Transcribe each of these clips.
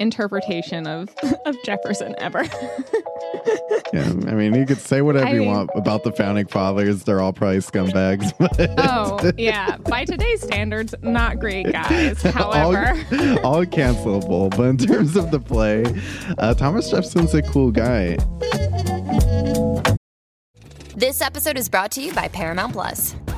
interpretation of of Jefferson ever. Yeah, I mean, you could say whatever I you mean- want about the founding fathers. They're all probably scumbags. But oh, yeah. By today's standards, not great guys. all, However, all cancelable. But in terms of the play, uh, Thomas Jefferson's a cool guy. This episode is brought to you by Paramount Plus.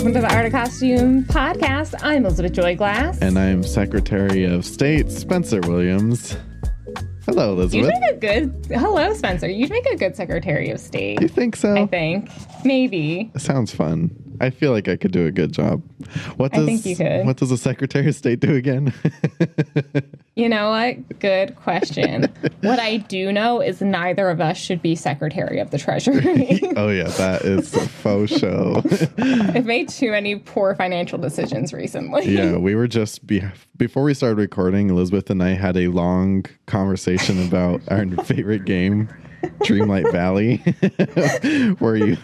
Welcome to the Art of Costume podcast. I'm Elizabeth Joy Glass. And I'm Secretary of State Spencer Williams. Hello, Elizabeth. You'd make a good hello, Spencer. You'd make a good Secretary of State. You think so? I think maybe. Sounds fun. I feel like I could do a good job. What I does think you could. what does the Secretary of State do again? You know what? Good question. what I do know is neither of us should be Secretary of the Treasury. oh yeah, that is a faux show. I've made too many poor financial decisions recently. yeah, we were just be- before we started recording. Elizabeth and I had a long conversation about our favorite game, Dreamlight Valley, where you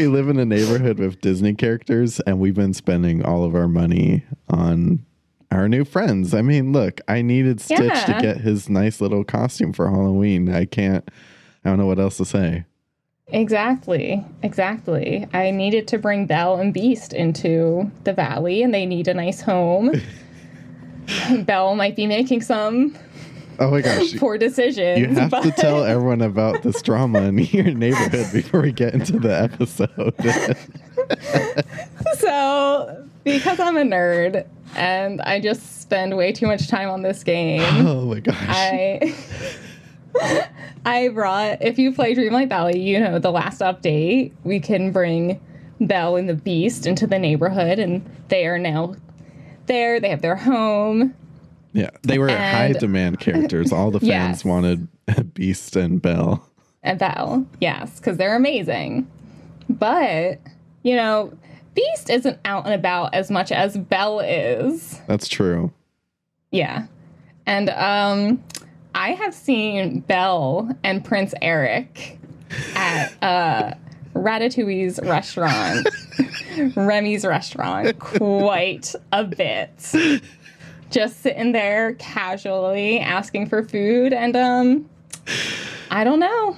you live in a neighborhood with Disney characters, and we've been spending all of our money on our new friends. I mean, look, I needed Stitch to get his nice little costume for Halloween. I can't. I don't know what else to say. Exactly. Exactly. I needed to bring Belle and Beast into the valley and they need a nice home. Belle might be making some Oh my gosh. poor decisions. You have to tell everyone about this drama in your neighborhood before we get into the episode. So, because I'm a nerd and I just spend way too much time on this game, oh my gosh. I I brought if you play Dreamlight Valley, you know the last update, we can bring Belle and the Beast into the neighborhood and they are now there. They have their home. Yeah, they were high demand characters. All the fans Yes. wanted Beast and Belle. And Belle, yes, because they're amazing. But, you know, Beast isn't out and about as much as Belle is. That's true. Yeah. And um I have seen Belle and Prince Eric at uh Ratatouille's restaurant, Remy's restaurant, quite a bit. Just sitting there casually asking for food, and um, I don't know.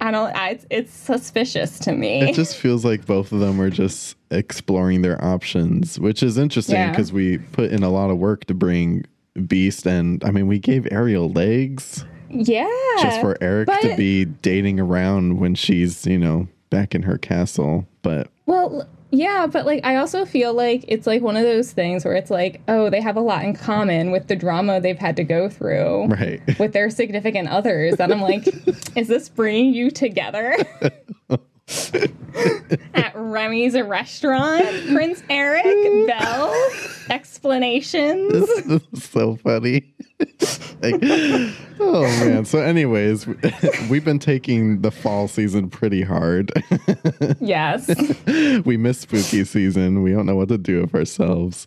I don't. I, it's, it's suspicious to me. It just feels like both of them are just exploring their options, which is interesting Yeah. because we put in a lot of work to bring Beast and I mean we gave Ariel legs yeah. just for Eric to be dating around when she's, you know, back in her castle. But Well, yeah, but like I also feel like it's like one of those things where it's like, oh, they have a lot in common with the drama they've had to go through right. with their significant others. And I'm like, is this bringing you together? At Remy's restaurant, Prince Eric, Belle, explanations. This, this is so funny. Like, oh man. So, anyways, we've been taking the fall season pretty hard. Yes, we missed spooky season. We don't know what to do with ourselves.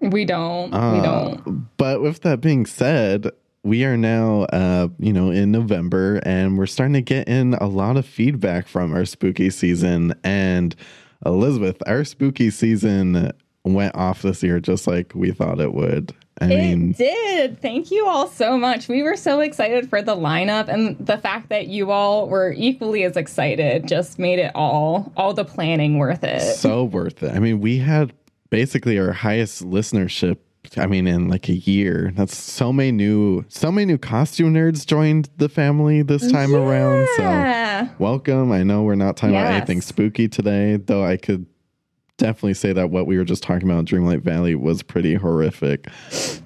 we don't. we Uh, don't. But with that being said, we are now, uh, you know, in November, and we're starting to get in a lot of feedback from our spooky season. And Elizabeth, our spooky season went off this year just like we thought it would. I mean, it did. Thank you all so much. We were so excited for the lineup, and the fact that you all were equally as excited just made it all all the planning worth it. so worth it. I mean, we had basically our highest listenership. I mean, in like a year. That's so many new, so many new costume nerds joined the family this time around. So welcome. I know we're not talking about anything spooky today, though. I could definitely say that what we were just talking about, in Dreamlight Valley, was pretty horrific.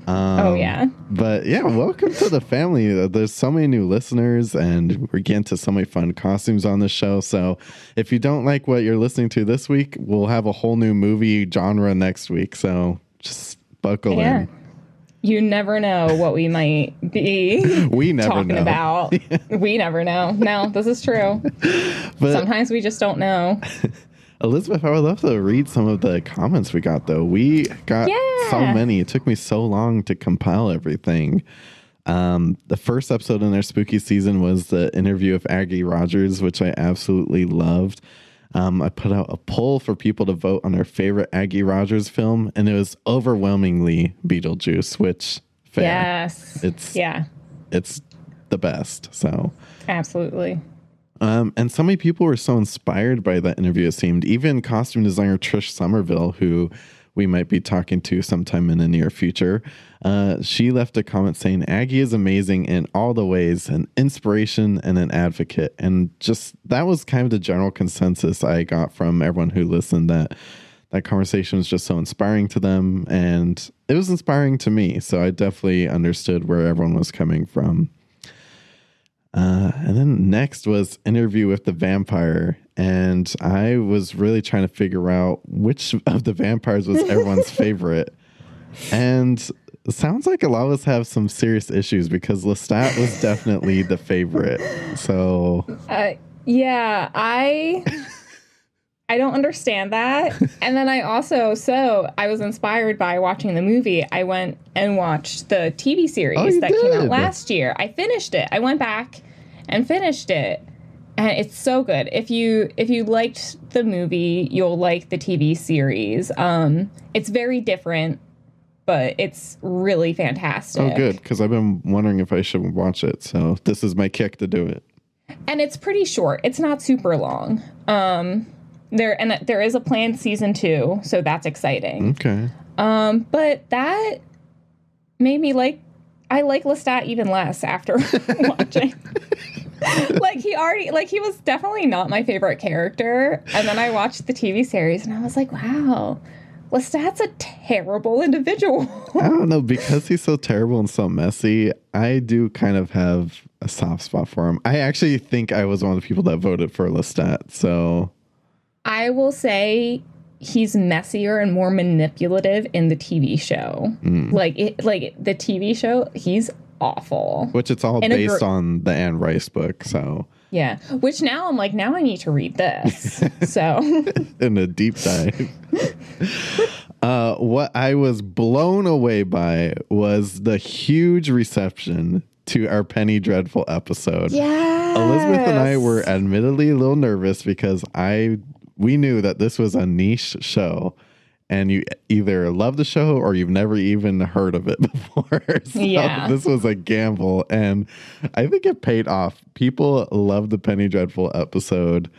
Um, oh yeah. but yeah, welcome to the family. Uh, There's so many new listeners, and we're getting to so many fun costumes on the show. So if you don't like what you're listening to this week, we'll have a whole new movie genre next week. So just buckle Yeah. in. You never know what we might be We never talking know. about. We never know. No, this is true. But Sometimes we just don't know. Elizabeth, I would love to read some of the comments we got, though. We got so many. It took me so long to compile everything. Um, the first episode in their spooky season was the interview of Aggie Rodgers, which I absolutely loved. Um, I put out a poll for people to vote on their favorite Aggie Rodgers film, and it was overwhelmingly Beetlejuice, which fair. Yes. It's yeah. it's the best. So Absolutely. um, and so many people were so inspired by that interview, it seemed. Even costume designer Trish Summerville, who we might be talking to sometime in the near future, uh, she left a comment saying, Aggie is amazing in all the ways, an inspiration and an advocate. And just that was kind of the general consensus I got from everyone who listened that that conversation was just so inspiring to them. And it was inspiring to me. So I definitely understood where everyone was coming from. Uh, and then next was interview with the vampire, and I was really trying to figure out which of the vampires was everyone's favorite. And it sounds like a lot of us have some serious issues because Lestat was definitely the favorite. So Uh, yeah, I I don't understand that. And then I also so I was inspired by watching the movie. I went and watched the TV series Oh, that came out last year. I finished it. I went back and finished it. And it's so good. If you if you liked the movie, you'll like the TV series. Um it's very different, but it's really fantastic. oh, good because I've been wondering if I should watch it. So this is my kick to do it. and it's pretty short. It's not super long. Um, there and there is a planned season two, so that's exciting. Okay. Um, but that made me like I like Lestat even less after watching. like he already like he was definitely not my favorite character, and then I watched the TV series and I was like, wow, Lestat's a terrible individual. I don't know because he's so terrible and so messy. I do kind of have a soft spot for him. I actually think I was one of the people that voted for Lestat. So I will say he's messier and more manipulative in the TV show. Hmm. Like it, like the TV show, he's awful. which it's all And based gr- on the Anne Rice book. So Yeah, which now I'm like, now I need to read this. so in a deep dive. uh, what I was blown away by was the huge reception to our Penny Dreadful episode. yeah, Elizabeth and I were admittedly a little nervous because I we knew that this was a niche show and you either love the show or you've never even heard of it before. so Yeah. this was a gamble and I think it paid off. People loved the Penny Dreadful episode.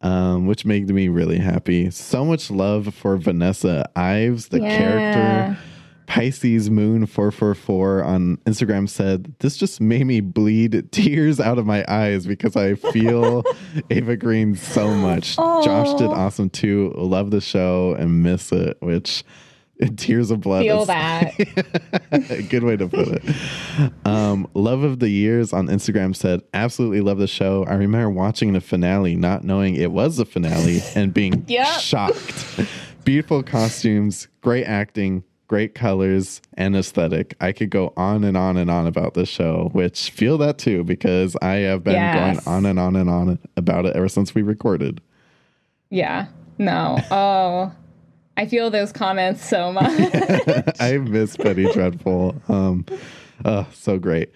Um, which made me really happy. So much love for Vanessa Ives, the Yeah. character. Pisces Moon 444 on Instagram said, This just made me bleed tears out of my eyes because I feel Eva Green so much. Josh did awesome too. Love the show and miss it, which tears of blood. feel is- that. Good way to put it. Um, love of the Years on Instagram said, Absolutely love the show. I remember watching the finale, not knowing it was the finale, and being Yep. shocked. Beautiful costumes, great acting, great colors, and aesthetic. I could go on and on and on about this show, which feel that too, because I have been Yes. going on and on and on about it ever since we recorded. yeah, no. Oh, I feel those comments so much. I miss Penny Dreadful. Um, Oh, so great.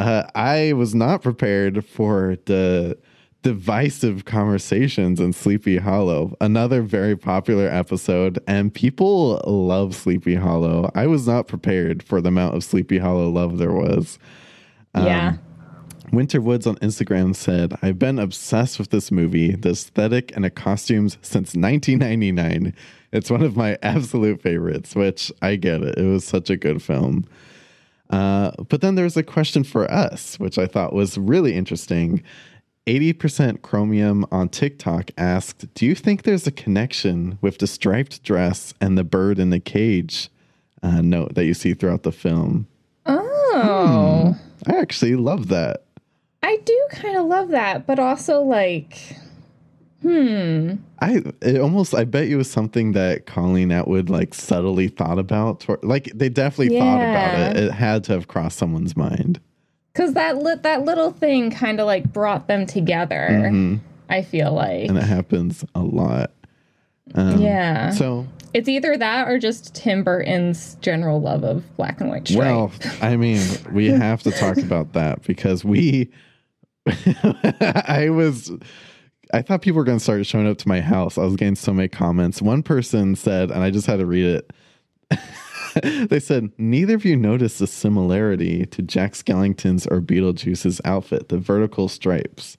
Uh, I was not prepared for the divisive conversations in Sleepy Hollow, another very popular episode, and people love Sleepy Hollow. I was not prepared for the amount of Sleepy Hollow love there was. yeah. Winter Woods on Instagram said, I've been obsessed with this movie, the aesthetic and the costumes since 1999. It's one of my absolute favorites, which I get it. It was such a good film. Uh, but then there's a question for us, which I thought was really interesting. 80% Chromium on TikTok asked, Do you think there's a connection with the striped dress and the bird in the cage uh, note that you see throughout the film? Oh. I actually love that. I do kind of love that, but also like, hmm. I it almost I bet you was something that Colleen Atwood like subtly thought about. Like they definitely thought about it. It had to have crossed someone's mind. Cause that lit that little thing kind of like brought them together. I feel like. and it happens a lot. Um, yeah. So it's either that or just Tim Burton's general love of black and white stripe. well, I mean, we have to talk about that because we. I was. I thought people were going to start showing up to my house. I was getting so many comments. One person said, and I just had to read it. they said, Neither of you noticed the similarity to Jack Skellington's or Beetlejuice's outfit, the vertical stripes.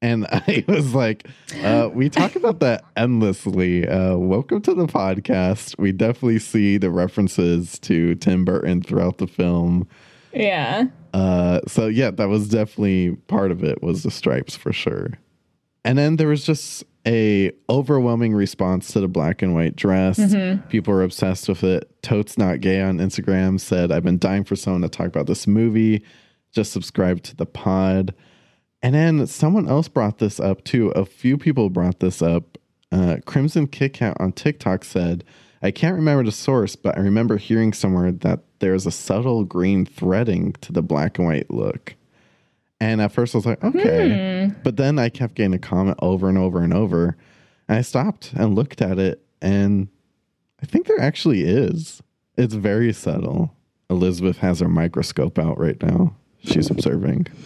And I was like, uh, we talk about that endlessly. Uh, welcome to the podcast. We definitely see the references to Tim Burton throughout the film. yeah. Uh, so yeah, that was definitely part of it was the stripes for sure. And then there was just a overwhelming response to the black and white dress. People were obsessed with it. Totes not gay on Instagram said, "I've been dying for someone to talk about this movie. Just subscribe to the pod." And then someone else brought this up too. A few people brought this up. Uh, Crimson Kit Kat on TikTok said, I can't remember the source, but I remember hearing somewhere that there's a subtle green threading to the black and white look. And at first I was like, okay. Hmm. But then I kept getting a comment over and over and over. And I stopped and looked at it, and I think there actually is. It's very subtle. Elizabeth has her microscope out right now. She's observing.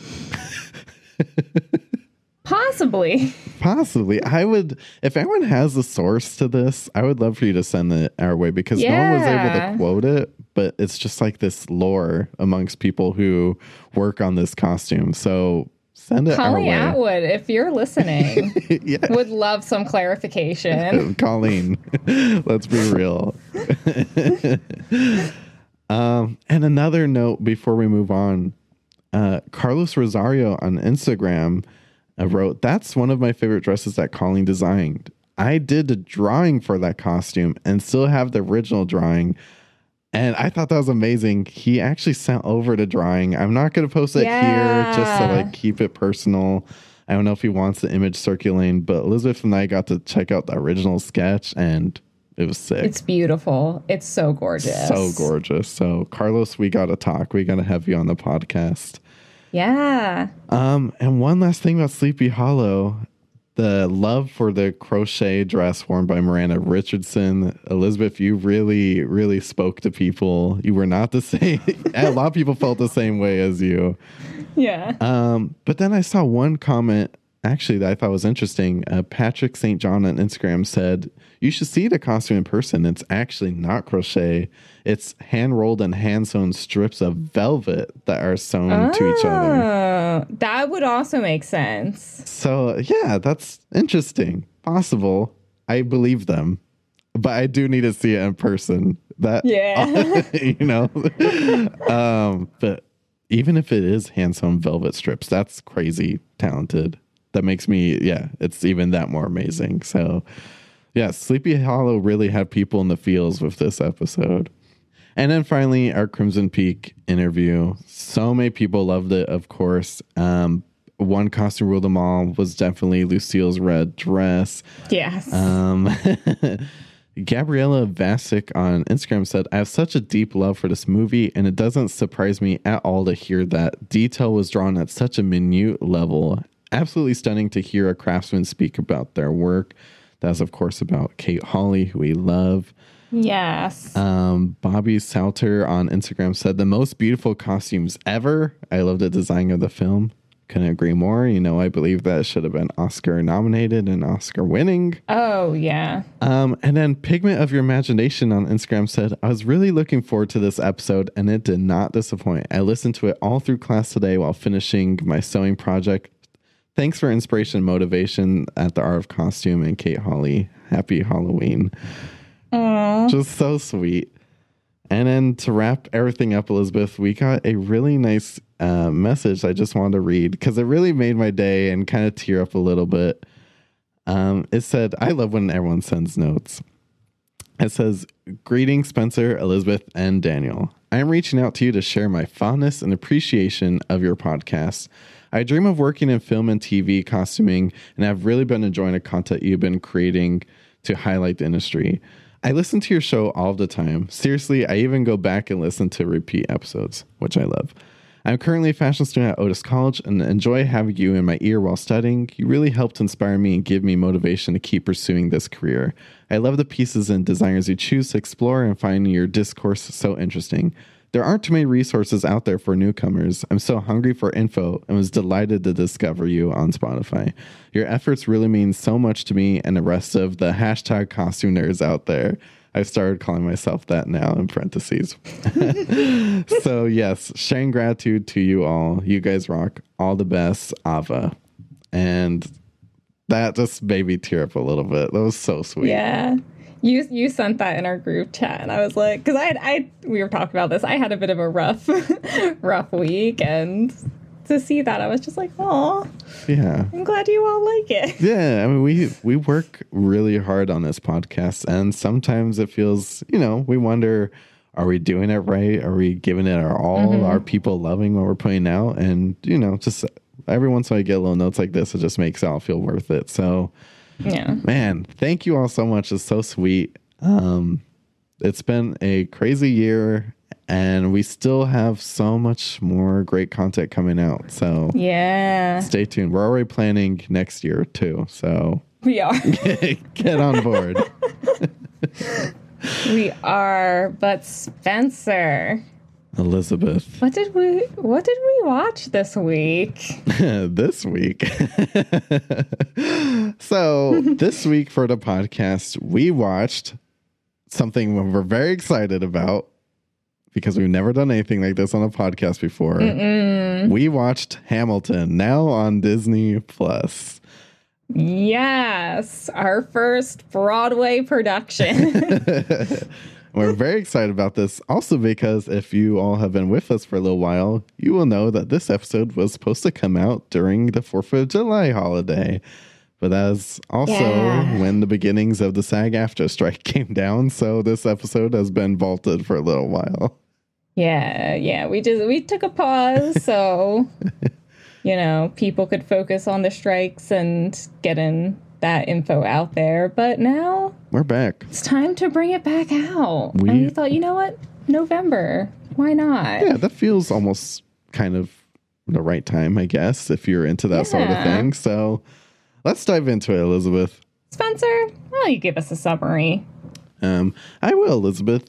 Possibly. Possibly. I would, if anyone has a source to this, I would love for you to send it our way because no one was able to quote it, but it's just like this lore amongst people who work on this costume. So send it Colleen. Atwood, if you're listening, yeah. would love some clarification. Colleen, let's be real. um, and another note before we move on uh, Carlos Rosario on Instagram uh, wrote, That's one of my favorite dresses that Colleen designed. I did the drawing for that costume and still have the original drawing. And I thought that was amazing. He actually sent over the drawing. I'm not going to post it here just to like keep it personal. I don't know if he wants the image circulating, but Elizabeth and I got to check out the original sketch and it was sick. It's beautiful. It's so gorgeous. so gorgeous. So Carlos, we got to talk. We got to have you on the podcast. Yeah. Um, and one last thing about Sleepy Hollow, the love for the crochet dress worn by Miranda Richardson. Elizabeth, you really, really spoke to people. You were not the same. a lot of people felt the same way as you. Yeah. Um, but then I saw one comment actually that I thought was interesting. Uh, Patrick St. John on Instagram said, You should see the costume in person. It's actually not crochet, it's hand rolled and hand sewn strips of velvet that are sewn to each other. Oh, that would also make sense. So, yeah, that's interesting. Possible. I believe them. But I do need to see it in person. That Yeah. you know. um, but even if it is hand sewn velvet strips, that's crazy talented. That makes me, yeah, it's even that more amazing. So, yeah, Sleepy Hollow really had people in the fields with this episode. And then finally, our Crimson Peak interview. So many people loved it, of course. Um, one costume ruled them all was definitely Lucille's red dress. Yes. Um, Gabriella Vasic on Instagram said, I have such a deep love for this movie, and it doesn't surprise me at all to hear that detail was drawn at such a minute level. Absolutely stunning to hear a craftsman speak about their work. That's, of course, about Kate Hawley, who we love. Yes. Um, Bobby Salter on Instagram said the most beautiful costumes ever. I love the design of the film. Couldn't agree more. You know, I believe that should have been Oscar nominated and Oscar winning. oh, yeah. Um, and then Pigment of Your Imagination on Instagram said, I was really looking forward to this episode and it did not disappoint. I listened to it all through class today while finishing my sewing project. Thanks for inspiration and motivation at the Art of Costume and Kate Hawley. Happy Halloween. Just so sweet. And then to wrap everything up, Elizabeth, we got a really nice uh, message I just wanted to read because it really made my day and kind of tear up a little bit. Um, it said, I love when everyone sends notes. It says, Greetings, Spencer, Elizabeth, and Daniel. I am reaching out to you to share my fondness and appreciation of your podcast. I dream of working in film and TV costuming, and I've really been enjoying the content you've been creating to highlight the industry. I listen to your show all the time. Seriously, I even go back and listen to repeat episodes, which I love. I'm currently a fashion student at Otis College and enjoy having you in my ear while studying. You really helped inspire me and give me motivation to keep pursuing this career. I love the pieces and designers you choose to explore and find your discourse so interesting. There aren't too many resources out there for newcomers. I'm so hungry for info and was delighted to discover you on Spotify. Your efforts really mean so much to me and the rest of the hashtag costume nerds out there. I started calling myself that now in parentheses. so, yes, sharing gratitude to you all. You guys rock. All the best, Ava. And that just made me tear up a little bit. That was so sweet. Yeah. You you sent that in our group chat, and I was like, because I had I we were talking about this. I had a bit of a rough rough week, and to see that, I was just like, oh, Yeah. I'm glad you all like it. Yeah, I mean we we work really hard on this podcast and sometimes it feels, you know, we wonder are we doing it right? Are we giving it our all? Mm-hmm. Are people loving what we're putting out? And you know, just every once in a while I get little notes like this, it just makes it all feel worth it. So Yeah. man, thank you all so much. It's so sweet. Um it's been a crazy year and we still have so much more great content coming out. So Yeah. stay tuned. We're already planning next year too. So We are. get on board. we are. But Spencer, Elizabeth, what did we what did we watch this week? this week. so, this week for the podcast, we watched something we're very excited about because we've never done anything like this on a podcast before. We watched Hamilton now on Disney Plus. Yes, our first Broadway production. We're very excited about this also because if you all have been with us for a little while, you will know that this episode was supposed to come out during the 4th of July holiday. But that's also Yeah. when the beginnings of the SAG AFTRA strike came down. So this episode has been vaulted for a little while. yeah, yeah. We just we took a pause so you know people could focus on the strikes and getting that info out there. But now We're back. it's time to bring it back out. We- and we thought, you know what, November, why not? Yeah, that feels almost kind of the right time, I guess, if you're into that sort of thing. So let's dive into it, Elizabeth. Spencer, well, you give us a summary. Um, I will, Elizabeth.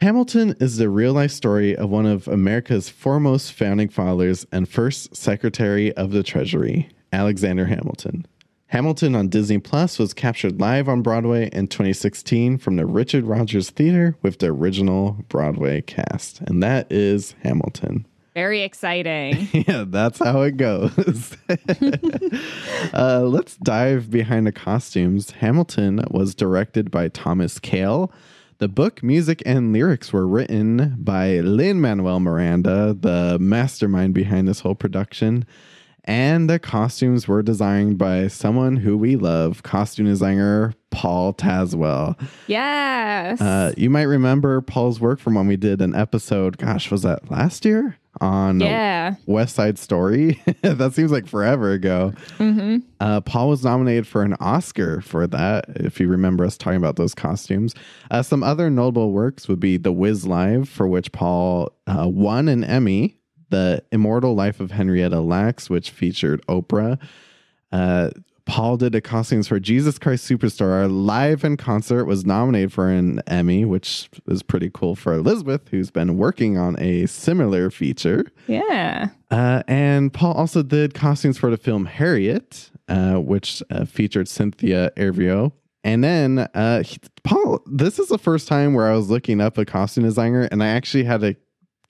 Hamilton is the real life story of one of America's foremost founding fathers and first Secretary of the Treasury, Alexander Hamilton. Hamilton on Disney Plus was captured live on Broadway in 2016 from the Richard Rodgers Theater with the original Broadway cast. And that is Hamilton. Very exciting. Yeah, that's how it goes. uh, let's dive behind the costumes. Hamilton was directed by Thomas Kail. The book, music, and lyrics were written by Lin Manuel Miranda, the mastermind behind this whole production. And the costumes were designed by someone who we love, costume designer Paul Tazewell. yes. Uh, you might remember Paul's work from when we did an episode, gosh, was that last year? On yeah. West Side Story. that seems like forever ago. Uh, Paul was nominated for an Oscar for that, if you remember us talking about those costumes. Uh, some other notable works would be The Wiz Live, for which Paul uh, won an Emmy. The Immortal Life of Henrietta Lacks, which featured Oprah. Uh, Paul did the costumes for Jesus Christ Superstar Our live in concert, was nominated for an Emmy, which is pretty cool for Elizabeth, who's been working on a similar feature. Yeah. Uh, and Paul also did costumes for the film Harriet, uh, which uh, featured Cynthia Erivo. And then uh, he- Paul, this is the first time where I was looking up a costume designer, and I actually had to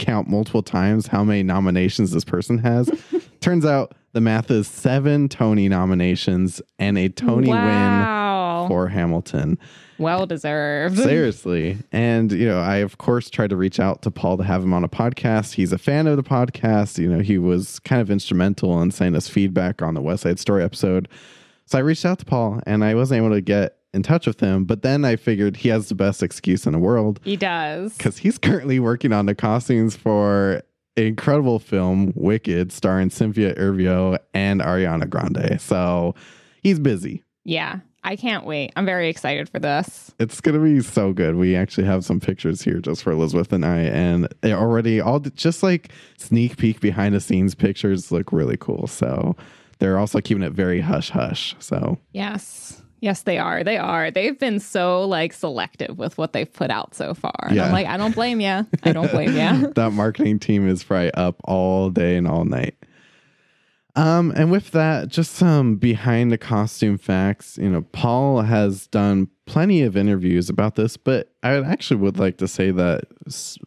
count multiple times how many nominations this person has. Turns out the math is seven Tony nominations and a Tony wow. win for Hamilton. well deserved. Seriously. And, you know, I, of course, tried to reach out to Paul to have him on a podcast. He's a fan of the podcast. You know, he was kind of instrumental in sending us feedback on the West Side Story episode. So I reached out to Paul and I wasn't able to get in touch with him. But then I figured he has the best excuse in the world He does. because he's currently working on the costumes for an incredible film, Wicked, starring Cynthia Erivo and Ariana Grande. So he's busy. Yeah. I can't wait. I'm very excited for this. It's gonna be so good. We actually have some pictures here just for Elizabeth and I, and they already all just like sneak peek behind the scenes pictures look really cool. So they're also keeping it very hush hush. So Yes. Yes, they are. They are. They've been so like selective with what they've put out so far. And Yeah. I'm like, I don't blame you. I don't blame you. that marketing team is probably up all day and all night. Um, and with that, just some behind the costume facts. You know, Paul has done plenty of interviews about this, but I actually would like to say that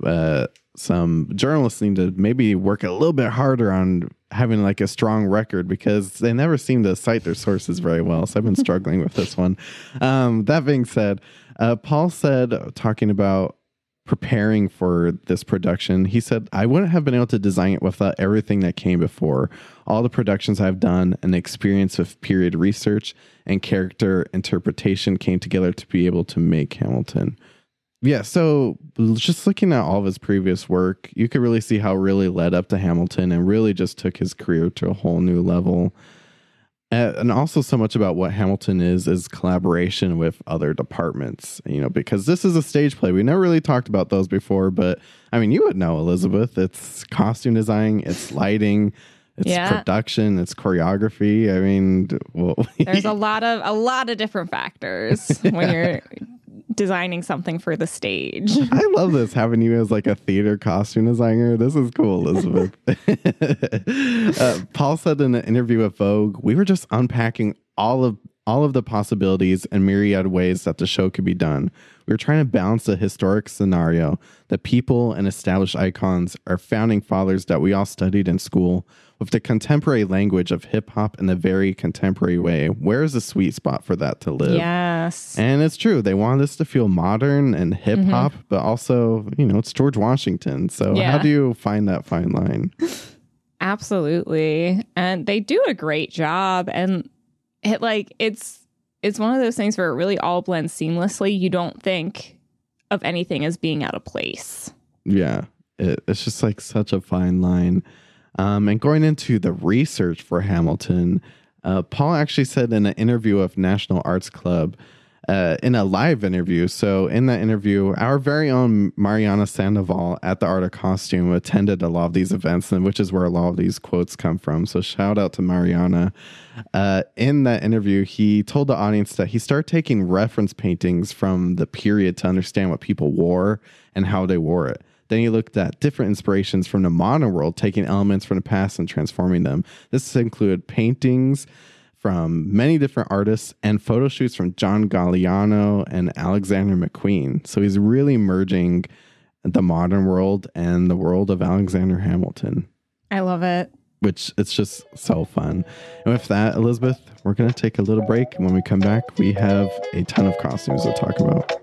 uh, some journalists need to maybe work a little bit harder on having like a strong record because they never seem to cite their sources very well. So I've been struggling with this one. Um, that being said, uh, Paul said, talking about preparing for this production, he said, I wouldn't have been able to design it without everything that came before. All the productions I've done and the experience of period research and character interpretation came together to be able to make Hamilton. Yeah, so just looking at all of his previous work, you could really see how it really led up to Hamilton and really just took his career to a whole new level. And also so much about what Hamilton is is collaboration with other departments, you know, because this is a stage play. We never really talked about those before, but I mean, you would know, Elizabeth. It's costume design, it's lighting, it's Yeah. production, it's choreography. I mean, well, There's a lot of a lot of different factors when you're designing something for the stage. I love this having you as like a theater costume designer. This is cool, Elizabeth. uh, Paul said in an interview with Vogue, "We were just unpacking all of all of the possibilities and myriad ways that the show could be done. We were trying to balance a historic scenario, that people and established icons, are founding fathers that we all studied in school, with the contemporary language of hip hop in a very contemporary way. Where is the sweet spot for that to live?" yes. And it's true. They want us to feel modern and hip hop, mm-hmm. but also, you know, it's George Washington. So how do you find that fine line? Absolutely. And they do a great job and it like it's it's one of those things where it really all blends seamlessly. You don't think of anything as being out of place. Yeah. It, it's just like such a fine line. Um, and going into the research for Hamilton, uh, Paul actually said in an interview of National Arts Club, uh, in a live interview. So in that interview, our very own Mariana Sandoval at the Art of Costume attended a lot of these events, and which is where a lot of these quotes come from. So shout out to Mariana. Uh, in that interview, he told the audience that he started taking reference paintings from the period to understand what people wore and how they wore it. Then he looked at different inspirations from the modern world, taking elements from the past and transforming them. This included paintings from many different artists and photo shoots from John Galliano and Alexander McQueen. So he's really merging the modern world and the world of Alexander Hamilton, I love it. which it's just so fun. And with that, Elizabeth, we're going to take a little break. And when we come back, we have a ton of costumes to talk about.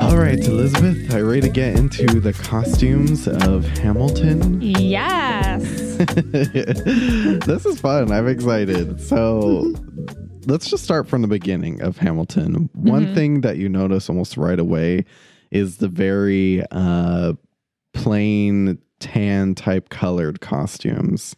All right, Elizabeth, are you ready to get into the costumes of Hamilton? Yes. this is fun. I'm excited. So let's just start from the beginning of Hamilton. One thing that you notice almost right away is the very uh, plain tan type colored costumes.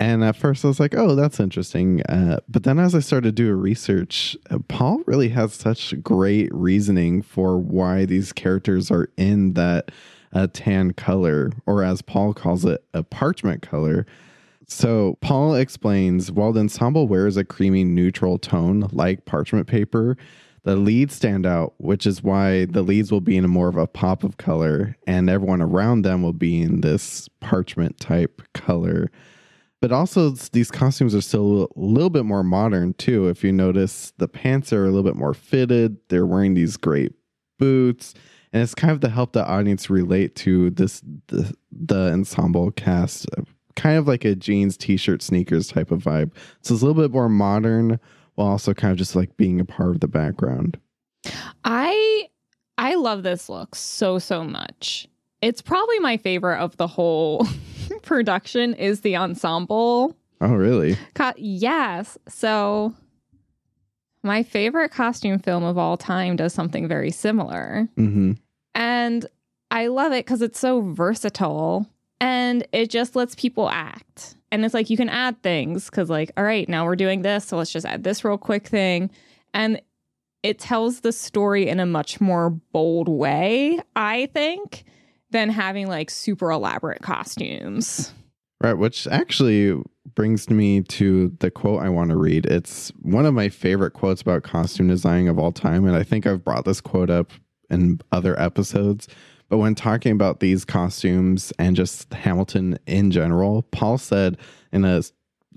And at first I was like, oh, that's interesting. Uh, but then as I started to do research, uh, Paul really has such great reasoning for why these characters are in that uh, tan color, or as Paul calls it, a parchment color. So Paul explains while the ensemble wears a creamy neutral tone like parchment paper, the leads stand out, which is why the leads will be in a more of a pop of color, and everyone around them will be in this parchment type color. But also, these costumes are still a little bit more modern too. If you notice, the pants are a little bit more fitted. They're wearing these great boots, and it's kind of to help the audience relate to this the, the ensemble cast, kind of like a jeans, t-shirt, sneakers type of vibe. So it's a little bit more modern, while also kind of just like being a part of the background. I I love this look so so much. It's probably my favorite of the whole production is the ensemble. Oh, really? Co- yes. So my favorite costume film of all time does something very similar. Mm-hmm. And I love it because it's so versatile and it just lets people act. And it's like you can add things because, like, all right, now we're doing this. So let's just add this real quick thing. And it tells the story in a much more bold way, I think, than having like super elaborate costumes. Right, which actually brings me to the quote I want to read. It's one of my favorite quotes about costume design of all time. And I think I've brought this quote up in other episodes. But when talking about these costumes and just Hamilton in general, Paul said in a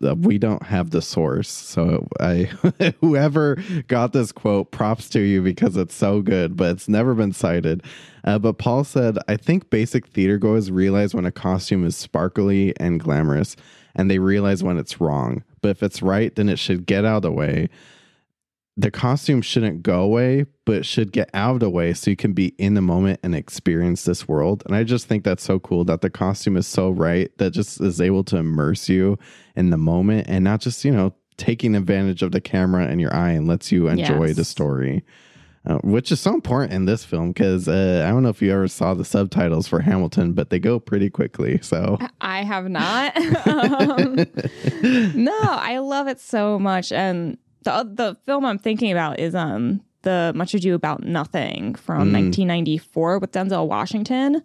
uh, we don't have the source. So I whoever got this quote, props to you because it's so good, but it's never been cited. Uh, but Paul said, I think basic theater goers realize when a costume is sparkly and glamorous, and they realize when it's wrong. But if it's right, then it should get out of the way. The costume shouldn't go away, but it should get out of the way so you can be in the moment and experience this world. And I just think that's so cool that the costume is so right that just is able to immerse you in the moment and not just, you know, taking advantage of the camera and your eye and lets you enjoy the story. Uh, which is so important in this film because uh, I don't know if you ever saw the subtitles for Hamilton, but they go pretty quickly. So I have not. um, no, I love it so much. And the the film I'm thinking about is um the Much Ado About Nothing from 1994 with Denzel Washington.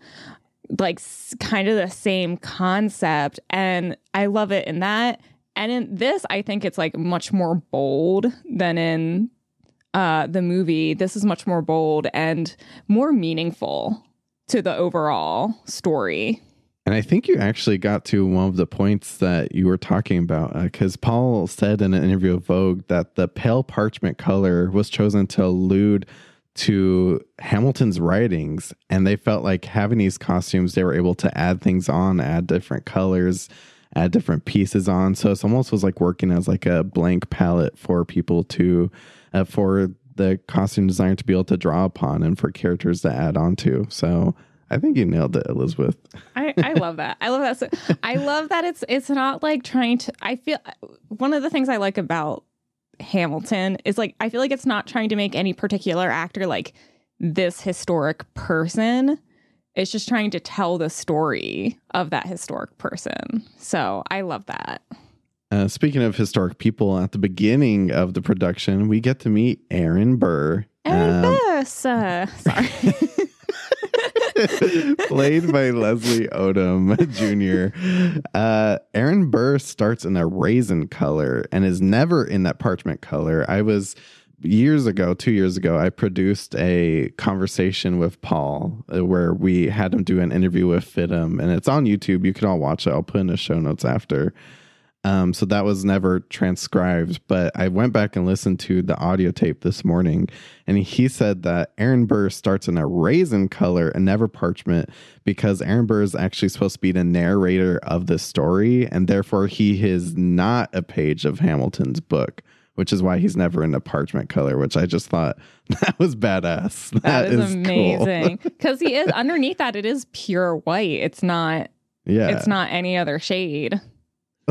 Like kind of the same concept, and I love it in that. And in this, I think it's like much more bold than in uh, the movie. This is much more bold and more meaningful to the overall story. And I think you actually got to one of the points that you were talking about because Paul said in an interview with Vogue that the pale parchment color was chosen to allude to Hamilton's writings. And they felt like having these costumes, they were able to add things on, add different colors, add different pieces on. So it's almost was like working as like a blank palette for people to, uh, for the costume designer to be able to draw upon and for characters to add on to. So I think you nailed it, Elizabeth. I, I love that. I love that. So, I love that it's it's not like trying to. I feel one of the things I like about Hamilton is like I feel like it's not trying to make any particular actor like this historic person. It's just trying to tell the story of that historic person. So I love that. Uh, speaking of historic people, at the beginning of the production, we get to meet Aaron Burr, And um, this, uh, sorry. played by Leslie Odom Jr. Uh, Aaron Burr starts in a raisin color and is never in that parchment color. I was years ago, two years ago, I produced a conversation with Paul uh, where we had him do an interview with Fitum, and it's on YouTube. You can all watch it. I'll put in the show notes after. Um, so that was never transcribed, but I went back and listened to the audio tape this morning, and he said that Aaron Burr starts in a raisin color and never parchment because Aaron Burr is actually supposed to be the narrator of the story, and therefore he is not a page of Hamilton's book, which is why he's never in a parchment color, which I just thought that was badass. that is, cool. amazing. Because he is underneath that, it is pure white. It's not. Yeah, It's not any other shade.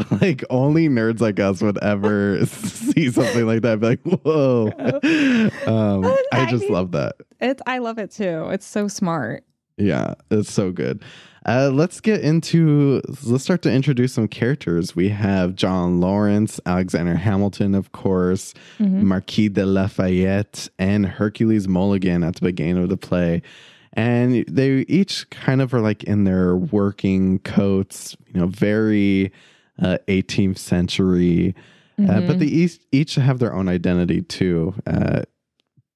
like only nerds like us would ever see something like that. Be like, whoa! Um, I I just mean- love that. It's. I love it too. It's so smart. Yeah, it's so good. Uh, let's get into. Let's start to introduce some characters. We have John Laurens, Alexander Hamilton, of course, Marquis de Lafayette, and Hercules Mulligan at the beginning of the play. And they each kind of are like in their working coats, you know, very uh, 18th century. Uh, but they each, each have their own identity too. Uh,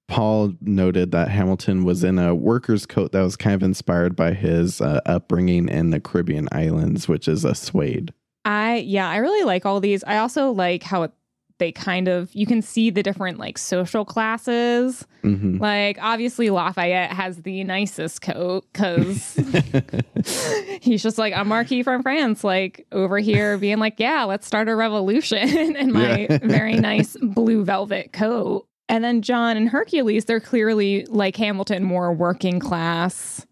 Paul noted that Hamilton was in a worker's coat that was kind of inspired by his uh, upbringing in the Caribbean islands, which is a suede. I yeah, I really like all these. I also like how it, they kind of you can see the different like social classes. hmm Like obviously Lafayette has the nicest coat because he's just like a marquis from France, like over here being like, yeah, let's start a revolution in my Yeah. very nice blue velvet coat. And then John and Hercules, they're clearly like Hamilton, more working class,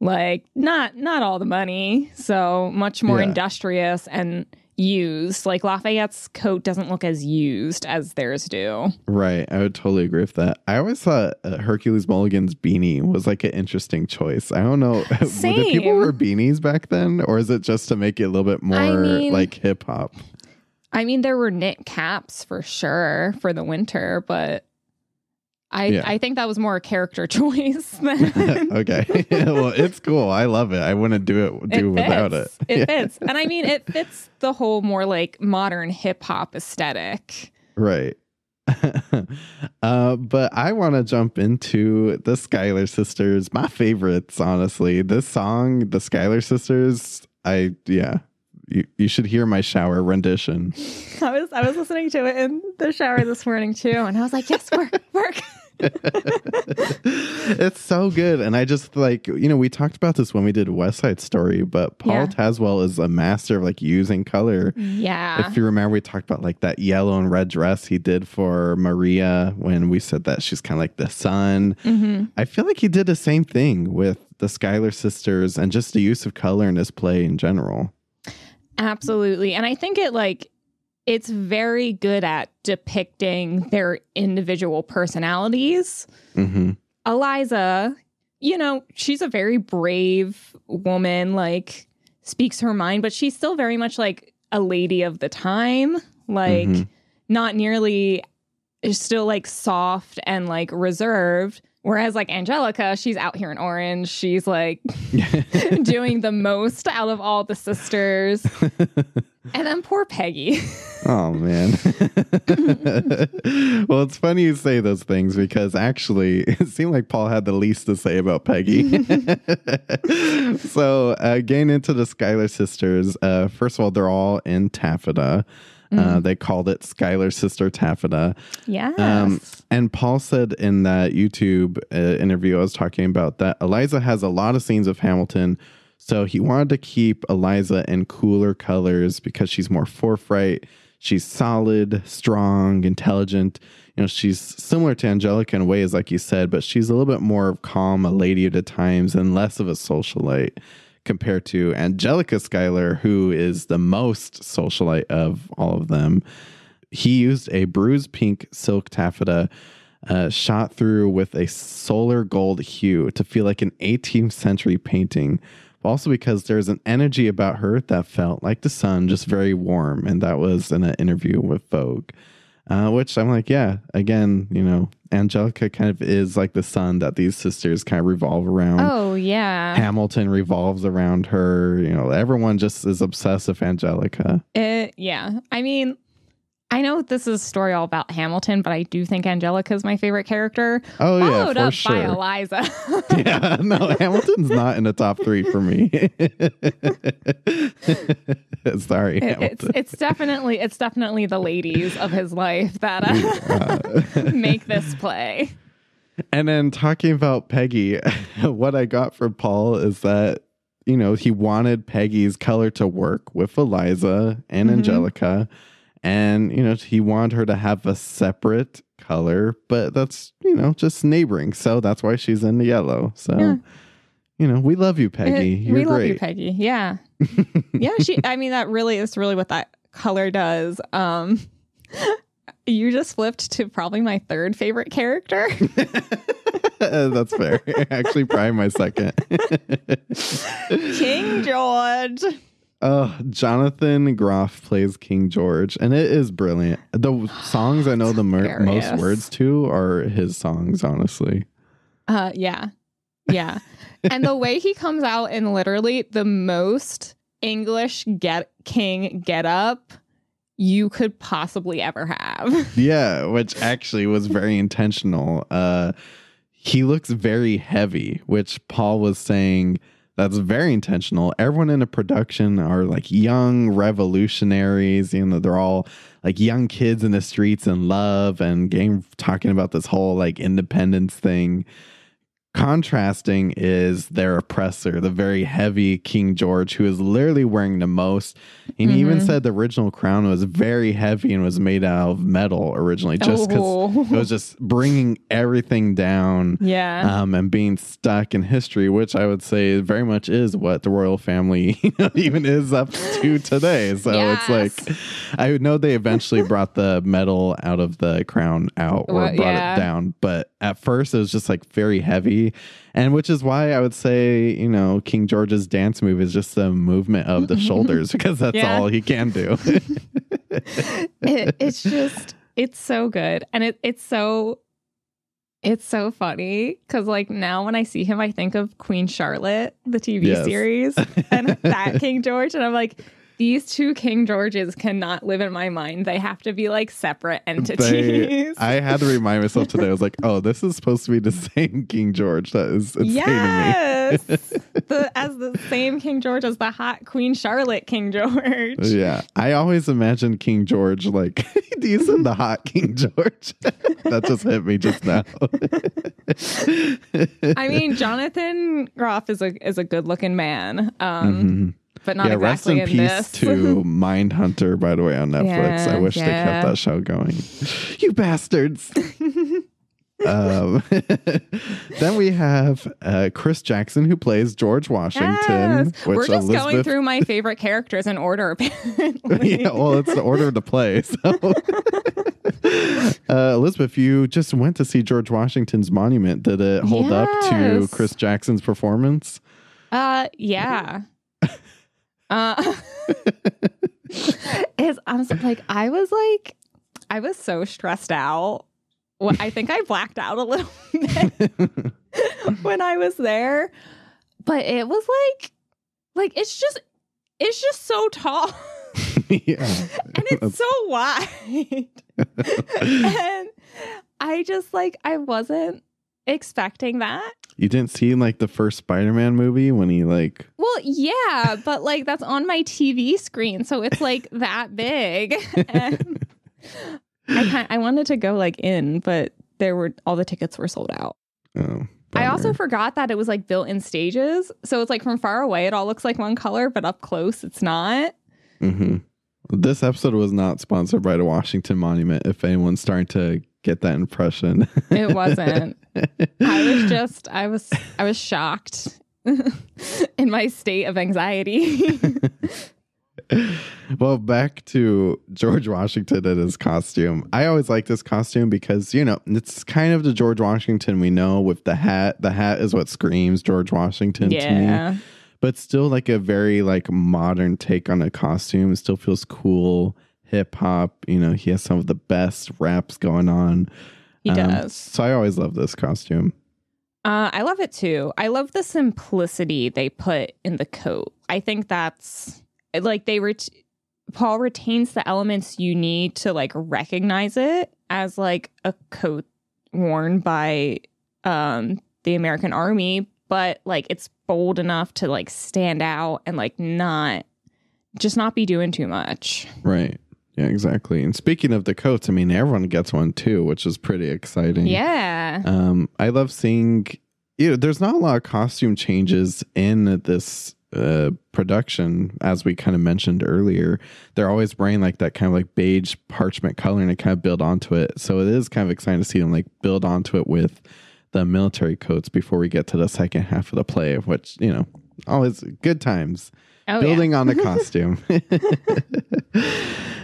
like not not all the money, so much more Yeah. industrious and used. Like Lafayette's coat doesn't look as used as theirs do. Right. I would totally agree with that. I always thought uh, Hercules Mulligan's beanie was like an interesting choice. I don't know. Did people wear beanies back then, or is it just to make it a little bit more I mean- like hip hop? I mean, there were knit caps for sure for the winter, but I Yeah. I think that was more a character choice than okay. well, it's cool. I love it. I wouldn't do it do without it. It fits, and I mean, it fits the whole more like modern hip hop aesthetic. Right. uh, but I want to jump into the Schuyler sisters, my favorites, honestly. This song, the Schuyler sisters, I, yeah, you, you should hear my shower rendition. I was I was listening to it in the shower this morning too, and I was like, yes, work, work. it's so good. And I just like, you know, we talked about this when we did West Side Story, but Paul Yeah. Tazewell is a master of like using color. Yeah, If you remember, we talked about like that yellow and red dress he did for Maria when we said that she's kind of like the sun. Mm-hmm. I feel like he did the same thing with the Schuyler sisters and just the use of color in his play in general. Absolutely. And I think it like it's very good at depicting their individual personalities. hmm Eliza, you know, she's a very brave woman, like speaks her mind, but she's still very much like a lady of the time, like Mhm. not nearly still like soft and like reserved. Whereas like Angelica, she's out here in orange. She's like doing the most out of all the sisters. and then poor Peggy. Oh man. well, it's funny you say those things because actually it seemed like Paul had the least to say about Peggy. so, uh, getting into the Schuyler sisters, uh, first of all, they're all in taffeta. Uh, they called it Schuyler Sister Taffeta. Yeah. Um, and Paul said in that YouTube uh, interview I was talking about that Eliza has a lot of scenes of Hamilton. So he wanted to keep Eliza in cooler colors because she's more forthright. She's solid, strong, intelligent. You know, she's similar to Angelica in ways, like you said, but she's a little bit more calm, a lady at times, and less of a socialite compared to Angelica Schuyler, who is the most socialite of all of them he used a bruised pink silk taffeta uh, shot through with a solar gold hue to feel like an 18th century painting. Also, because there's an energy about her that felt like the sun, just very warm. And that was in an interview with Vogue, uh, which I'm like, yeah, again, you know, Angelica kind of is like the sun that these sisters kind of revolve around. oh, yeah. Hamilton revolves around her. You know, everyone just is obsessed with Angelica. It, yeah. I mean, I know this is a story all about Hamilton, but I do think Angelica is my favorite character. Oh yeah, Followed up sure. by Eliza. yeah, no, Hamilton's not in the top three for me. Sorry, It- it's it's definitely it's definitely the ladies of his life that uh, make this play. And then talking about Peggy, what I got for Paul is that, you know, he wanted Peggy's color to work with Eliza and Mhm. Angelica. And, you know, he wanted her to have a separate color, but that's, you know, just neighboring. So that's why she's in the yellow. So, Yeah. you know, we love you, Peggy. It- You're we love you, Peggy. Yeah, yeah. She. I mean, that really is really what that color does. Um, you just flipped to probably my third favorite character. that's fair. Actually, probably my second. King George. Oh, Jonathan Groff plays King George, and it is brilliant. The songs I know the mer- most words to are his songs, honestly. Uh, yeah, yeah. and the way he comes out in literally the most English get king get up you could possibly ever have. Yeah, which actually was very intentional. Uh, he looks very heavy, which Paul was saying that's very intentional. Everyone in the production are like young revolutionaries. You know, they're all like young kids in the streets and love and game talking about this whole like independence thing. Contrasting is their oppressor, the very heavy King George, who is literally wearing the most. And he even Mhm. said the original crown was very heavy and was made out of metal originally, just because Oh. it was just bringing everything down yeah. um, and being stuck in history, which I would say very much is what the royal family you know, even is up to today. So it's like, I know they eventually brought the metal out of the crown out or Well, brought yeah. it down, but at first it was just like very heavy. And which is why I would say, you know, King George's dance move is just the movement of the shoulders because that's Yeah. all he can do. it, it's just it's so good and it it's so it's so funny because like now when i see him i think of queen charlotte the tv Yes. series and that king george and i'm like these two king georges cannot live in my mind they have to be like separate They, entities I had to remind myself today. I was like, "Oh, this is supposed to be the same King George." That is insane yes to me. the, as the same king george as the hot queen charlotte king george yeah, I always imagined King George like you in the hot King George. that just hit me just now. i mean jonathan groff is a is a good looking man um Mhm. But not yeah, rest exactly in in, peace to Mindhunter, by the way, on Netflix. I Yeah, wish they kept that show going. You bastards. um, then we have uh, Chris Jackson, who plays George Washington. Yes. We're just going through my favorite characters in order, apparently. yeah, well, it's the order to play. So, uh, Elizabeth, you just went to see George Washington's monument. Did it hold up to Chris Jackson's performance? Uh, yeah. Uh, is I'm so- like I was like I was so stressed out. Well, I think I blacked out a little bit when I was there, but it was like like it's just it's just so tall yeah, and it's so wide. and I just like I wasn't expecting that. you didn't see like the first Spider-Man movie when he like Well, yeah, but like that's on my TV screen, so it's like that big. And I I wanted to go like in, but there were all the tickets were sold out. oh, I also forgot that it was like built in stages, so it's like from far away it all looks like one color, but up close it's not. Mhm. This episode was not sponsored by the Washington Monument. If anyone's starting to get that impression, It wasn't. I was just I was I was shocked in my state of anxiety. well, back to George Washington and his costume. I always like this costume because, you know, it's kind of the George Washington we know with the hat. The hat is what screams George Washington to me. But still like a very like modern take on a costume. It still feels cool, hip hop. You know, he has some of the best raps going on. He Um, does. So I always love this costume. Uh, I love it too. I love the simplicity they put in the coat. I think that's like they were. T- Paul retains the elements you need to like recognize it as like a coat worn by um the American army, but like it's bold enough to like stand out and like not just not be doing too much. Right. Yeah, exactly. And speaking of the coats, I mean, everyone gets one too, which is pretty exciting. Yeah. Um, I love seeing. You know, there's not a lot of costume changes in this uh, production, as we kind of mentioned earlier. They're always wearing like that kind of like beige parchment color, and they kind of build onto it. So it is kind of exciting to see them like build onto it with the military coats before we get to the second half of the play, which you know, always good times. Oh, building yeah. on the costume. and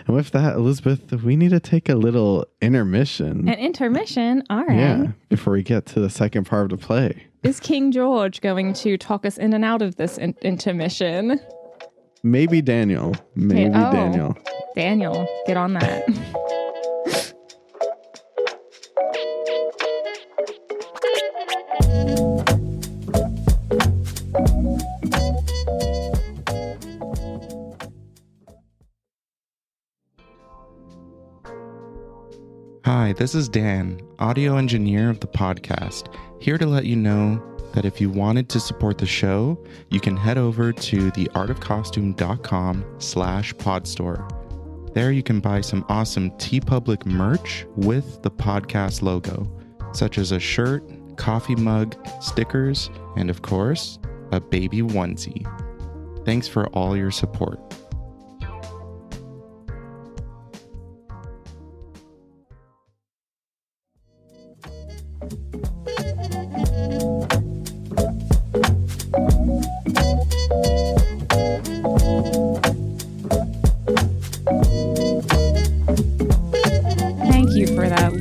with that, Elizabeth, we need to take a little intermission. An intermission. All right. Yeah, before we get to the second part of the play. Is King George going to talk us in and out of this in- intermission? Maybe Daniel. Maybe oh. Daniel. Daniel, get on that. this is Dan, audio engineer of the podcast, here to let you know that if you wanted to support the show, you can head over to theartofcostume.com slash podstore. There you can buy some awesome TeePublic merch with the podcast logo, such as a shirt, coffee mug, stickers, and of course, a baby onesie. Thanks for all your support.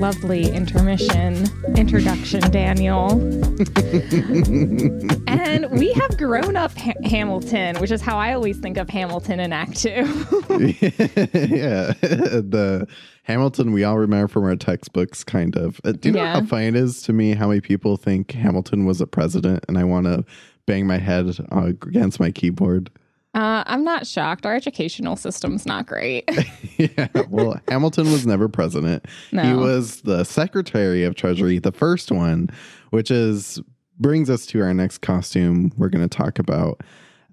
Lovely intermission introduction, Daniel. and we have grown up ha- Hamilton, which is how I always think of Hamilton in Act Two. yeah. the Hamilton we all remember from our textbooks, kind of. Uh, do you know Yeah. how funny it is to me how many people think Hamilton was a president and I want to bang my head uh, against my keyboard? Uh, I'm not shocked. Our educational system's not great. yeah. Well, Hamilton was never president. He was the Secretary of Treasury, the first one, which is brings us to our next costume we're going to talk about.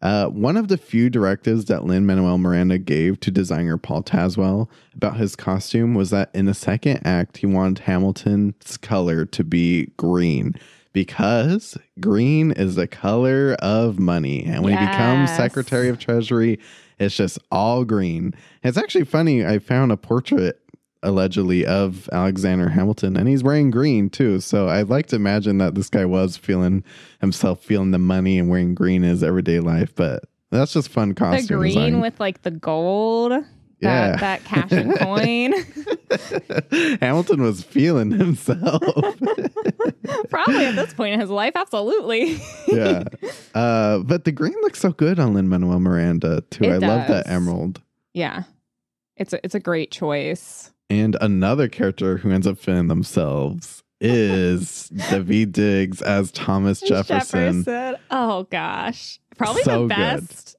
Uh, one of the few directives that Lin Manuel Miranda gave to designer Paul Tazewell about his costume was that in the second act, he wanted Hamilton's color to be green because green is the color of money. And when he becomes Secretary of Treasury, it's just all green. It's actually funny. I found a portrait allegedly of Alexander Hamilton, and he's wearing green too. So I'd like to imagine that this guy was feeling himself feeling the money and wearing green in his everyday life. But that's just fun the costume green design. with like the gold. Yeah. That, that cash and coin. Hamilton was feeling himself. Probably at this point in his life, absolutely. yeah. Uh, but the green looks so good on Lin Manuel Miranda too. It I love that emerald. yeah. It's a, it's a great choice. And another character who ends up feeling themselves is Daveed Diggs as Thomas Jefferson. Oh gosh. Probably So the best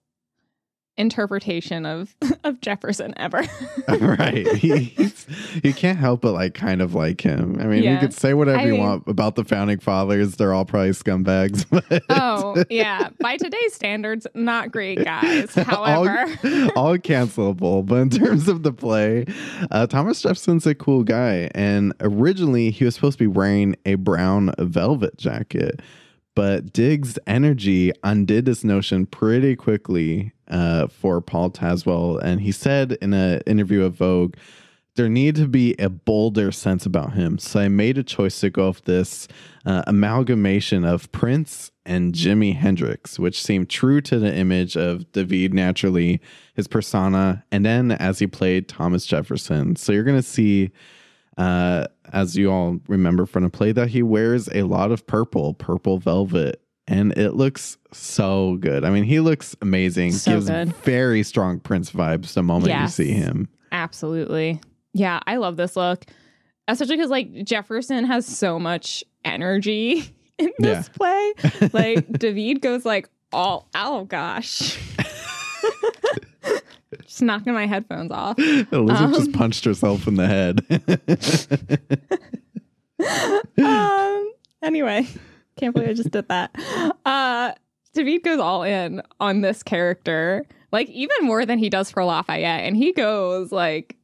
interpretation of of Jefferson ever. right. He's, you can't help but like kind of like him. I mean, you Yeah. could say whatever I you mean- want about the founding fathers. They're all probably scumbags. But oh, yeah. By today's standards, not great guys. However, all, all cancelable. But in terms of the play, uh, Thomas Jefferson's a cool guy. And originally, he was supposed to be wearing a brown velvet jacket. But Diggs' energy undid this notion pretty quickly uh, for Paul Tazewell. And he said in an interview of Vogue, there needed to be a bolder sense about him. So I made a choice to go with this uh, amalgamation of Prince and Jimi Hendrix, which seemed true to the image of David naturally, his persona, and then as he played Thomas Jefferson. So you're going to see, uh, as you all remember from the play, that he wears a lot of purple, purple velvet. And it looks so good. I mean, he looks amazing. So Gives good. very strong Prince vibes the moment Yes. you see him. absolutely. Yeah, I love this look. Especially because like Jefferson has so much energy in this play. Like David goes like all oh gosh. just knocking my headphones off. Elizabeth just Um, punched herself in the head. um, anyway, can't believe I just did that. Uh, David goes all in on this character, like even more than he does for Lafayette, and he goes like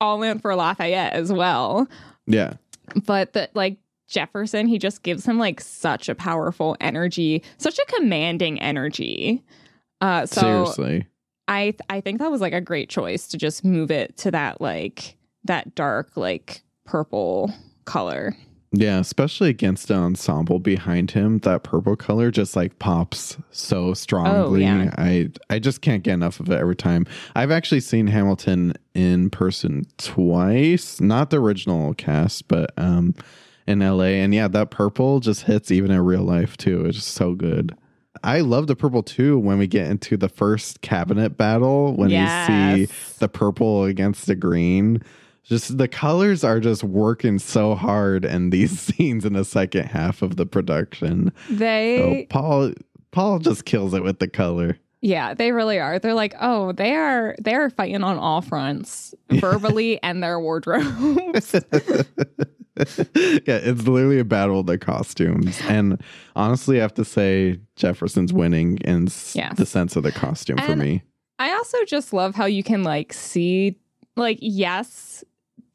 all in for Lafayette as well. yeah. But that like Jefferson, he just gives him like such a powerful energy, such a commanding energy. Uh, so Seriously. I th- I think that was like a great choice to just move it to that like that dark like purple color. Yeah, especially against the ensemble behind him, that purple color just like pops so strongly. Oh, yeah. I I just can't get enough of it every time. I've actually seen Hamilton in person twice, not the original cast, but um in LA. And yeah, that purple just hits even in real life too. It's just so good. I love the purple too when we get into the first cabinet battle when you see the purple against the green. Just the colors are just working so hard in these scenes in the second half of the production. So They Paul Paul just kills it with the color. yeah, they really are. They're like, "Oh, they are they are fighting on all fronts, verbally and their wardrobes." yeah, it's literally a battle of the costumes. And honestly, I have to say Jefferson's winning in Yes. the sense of the costume for me. I also just love how you can like see like yes,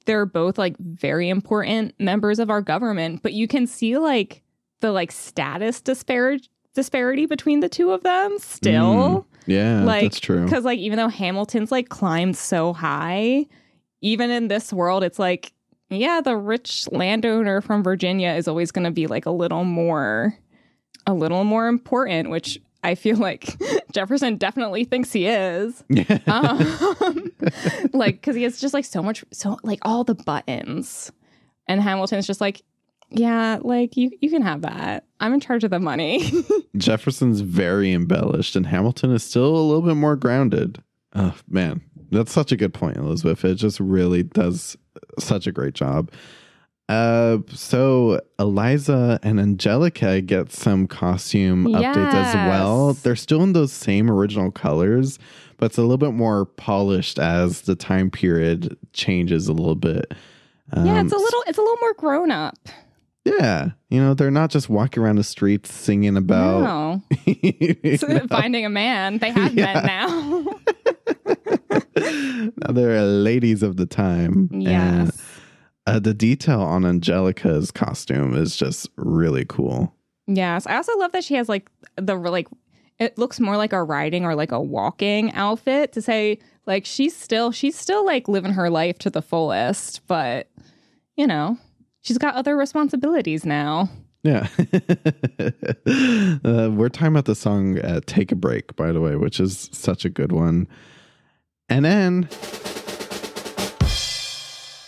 they're both like very important members of our government, but you can see like the like status disparity disparity between the two of them still. Mm, yeah, like that's true. Because like even though Hamilton's like climbed so high, even in this world, it's like yeah, the rich landowner from Virginia is always going to be like a little more, a little more important, which I feel like Jefferson definitely thinks he is. Um, like because he has just like so much, so like all the buttons, and Hamilton's just like. Yeah, like you, you can have that. I'm in charge of the money. Jefferson's very embellished, and Hamilton is still a little bit more grounded. Oh man, that's such a good point, Elizabeth. It just really does such a great job. Uh, so Eliza and Angelica get some costume updates as well. They're still in those same original colors, but it's a little bit more polished as the time period changes a little bit. yeah, it's a Um, little, it's a little more grown up. Yeah, you know, they're not just walking around the streets singing about No. you So know? finding a man. They have Yeah. men now. now they're ladies of the time. And yes. Uh, the detail on Angelica's costume is just really cool. Yes. I also love that she has like the like it looks more like a riding or like a walking outfit to say like she's still she's still like living her life to the fullest, but you know, she's got other responsibilities now. Yeah. uh, we're talking about the song uh, Take a Break, by the way, which is such a good one. And then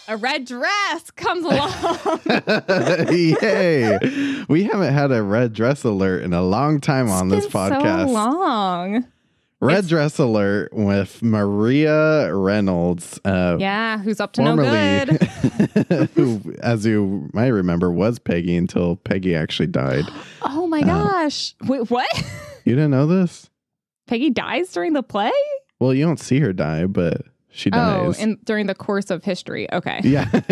A red dress comes along. Yay! We haven't had a red dress alert in a long time on this It's been podcast. So long. Red dress alert with Maria Reynolds. Uh, Yeah, who's up to no formerly, good. who, as you might remember, was Peggy until Peggy actually died. Oh my gosh. Wait, what? You didn't know this? Peggy dies during the play? Well, you don't see her die, but she dies. Oh, dies. in during the course of history. Okay. yeah,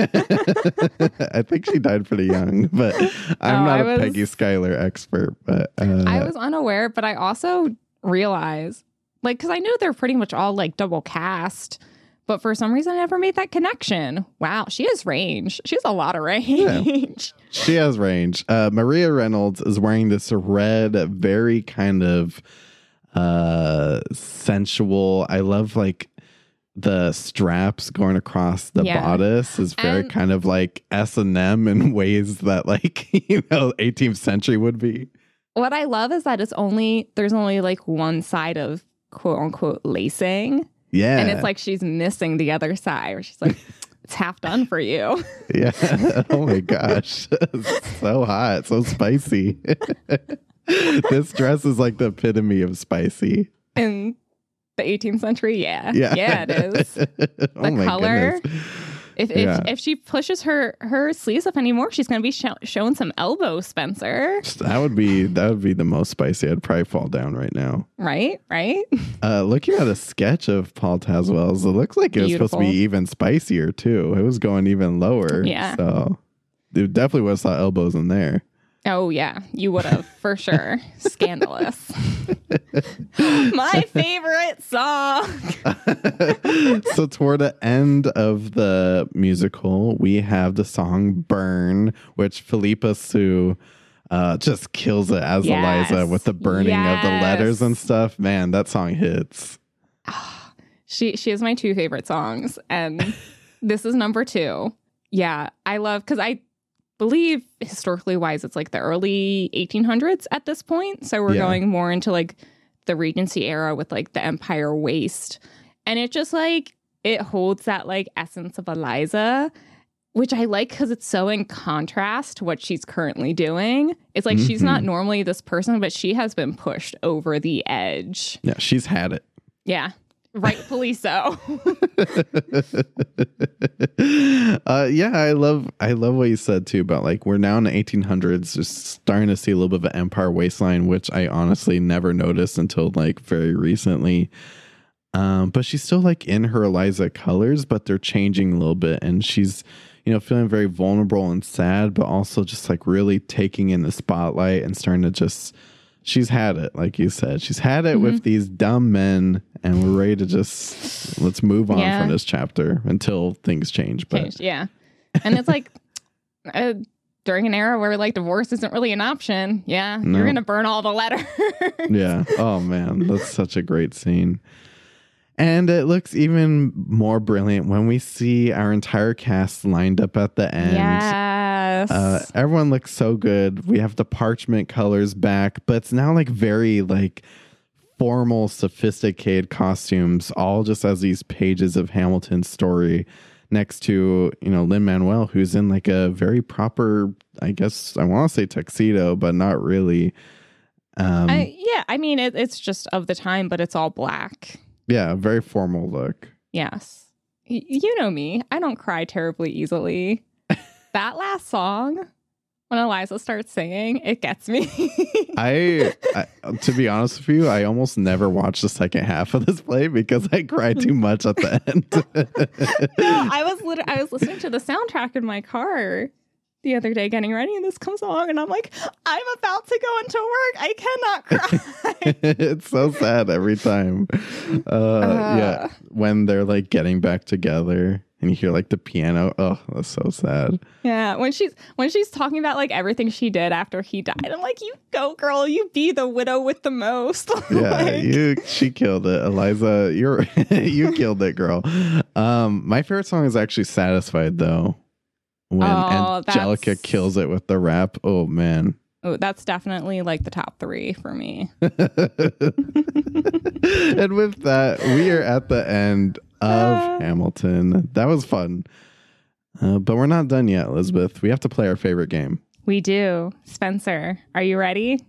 I think she died pretty young, but I'm Oh, not I a was- Peggy Schuyler expert. But uh, I was unaware, but I also realized, like, because I knew they're pretty much all like double cast, but for some reason I never made that connection. Wow, she has range. She has a lot of range. She has range. Uh, Maria Reynolds is wearing this red, very kind of uh, sensual. I love like the straps going across the Yeah. bodice is very And- kind of like S and M in ways that like you know 18th century would be. what I love is that it's only there's only like one side of quote unquote lacing, Yeah, and it's like she's missing the other side. Where she's like, it's half done for you. yeah. oh my gosh, so hot, so spicy. this dress is like the epitome of spicy. In the 18th century, yeah, Yeah, yeah, it is. oh The my color? goodness. If Yeah. if, if she pushes her her sleeves up anymore, she's gonna be show, showing some elbow, Spencer. That would be that would be the most spicy. I'd probably fall down right now. Right, right. Uh, looking at a sketch of Paul Tazewell's, it looks like it was supposed to be even spicier too. It was going even lower. Yeah. So it definitely was have saw elbows in there. Oh yeah, you would have for sure. Scandalous. My favorite song. so toward the end of the musical, we have the song "Burn," which Phillipa Soo uh, just kills it as Yes. Eliza with the burning of the letters and stuff. Man, that song hits. She she has my two favorite songs, and this is number two. Yeah, I love because I believe historically wise, it's like the early 1800s at this point. So we're Yeah. going more into like the Regency era with like the Empire waist, and it just like it holds that like essence of Eliza. Which I like because it's so in contrast to what she's currently doing. It's like she's not mm-hmm. normally this person, but she has been pushed over the edge. Yeah, she's had it. Yeah, rightfully so. uh, yeah, I love I love what you said too about like we're now in the 1800s, just starting to see a little bit of an empire waistline, which I honestly never noticed until like very recently. Um, but she's still like in her Eliza colors, but they're changing a little bit, and she's you know feeling very vulnerable and sad, but also just like really taking in the spotlight and starting to just. She's had it, like you said. She's had it with these dumb men, and we're ready to just let's move on Yeah. from this chapter until things change. But changed. Yeah. And it's like uh, during an era where like divorce isn't really an option. Yeah. No. You're going to burn all the letters. yeah. Oh man, that's such a great scene. And it looks even more brilliant when we see our entire cast lined up at the end. Yes. Uh, everyone looks so good. We have the parchment colors back, but it's now like very like formal, sophisticated costumes, all just as these pages of Hamilton's story next to, you know, Lin Manuel, who's in like a very proper, I guess I want to say tuxedo, but not really. Um, I, yeah. I mean, it, it's just of the time, but it's all black. yeah, very formal look. Yes. Y- you know me. I don't cry terribly easily. That last song, when Eliza starts singing, it gets me. I, I, to be honest with you, I almost never watched the second half of this play because I cried too much at the end. no, I was lit- I was listening to the soundtrack in my car the other day getting ready and this comes along and I'm like, I'm about to go into work. I cannot cry. it's so sad every time. Uh, yeah, when they're like getting back together and you hear like the piano. Oh, that's so sad. yeah. When she's when she's talking about like everything she did after he died, I'm like, you go girl, you be the widow with the most. Yeah, Like, you she killed it, Eliza. You're you killed it, girl. Um, my favorite song is actually "Satisfied" though. When Oh, Angelica that's- kills it with the rap. Oh man. oh, that's definitely like the top three for me. and with that, we are at the end of Uh. Hamilton. That was fun. Uh, but we're not done yet, Elizabeth. We have to play our favorite game. We do. Spencer, are you ready?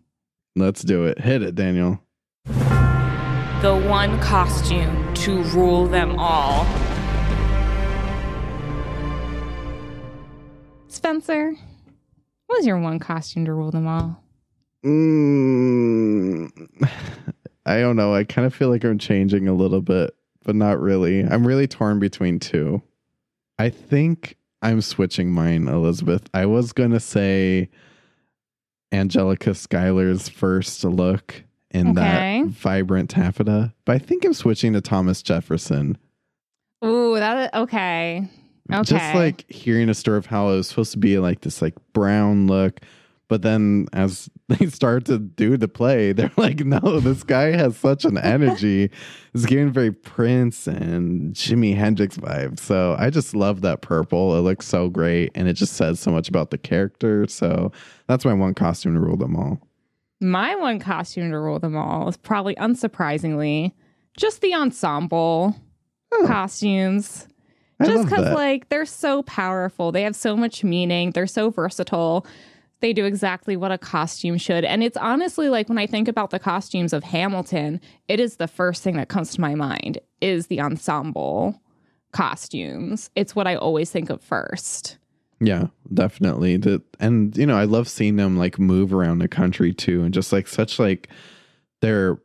Let's do it. Hit it, Daniel. The one costume to rule them all. Spencer, what was your one costume to rule them all? Mm, I don't know. I kind of feel like I'm changing a little bit, but not really. I'm really torn between two. I think I'm switching mine, Elizabeth. I was going to say Angelica Schuyler's first look in Okay. that vibrant taffeta, but I think I'm switching to Thomas Jefferson. Ooh, that okay. Okay. Just like hearing a story of how it was supposed to be like this like brown look, but then as they start to do the play, they're like, no, this guy has such an energy. It's giving very Prince and Jimi Hendrix vibes. So I just love that purple. It looks so great and it just says so much about the character. So that's my one costume to rule them all. my one costume to rule them all is probably unsurprisingly just the ensemble costumes. I just because like they're so powerful they have so much meaning they're so versatile they do exactly what a costume should and it's honestly like when i think about the costumes of hamilton it is the first thing that comes to my mind is the ensemble costumes. It's what I always think of first. Yeah, definitely. The, and you know, I love seeing them like move around the country too, and just like such like they're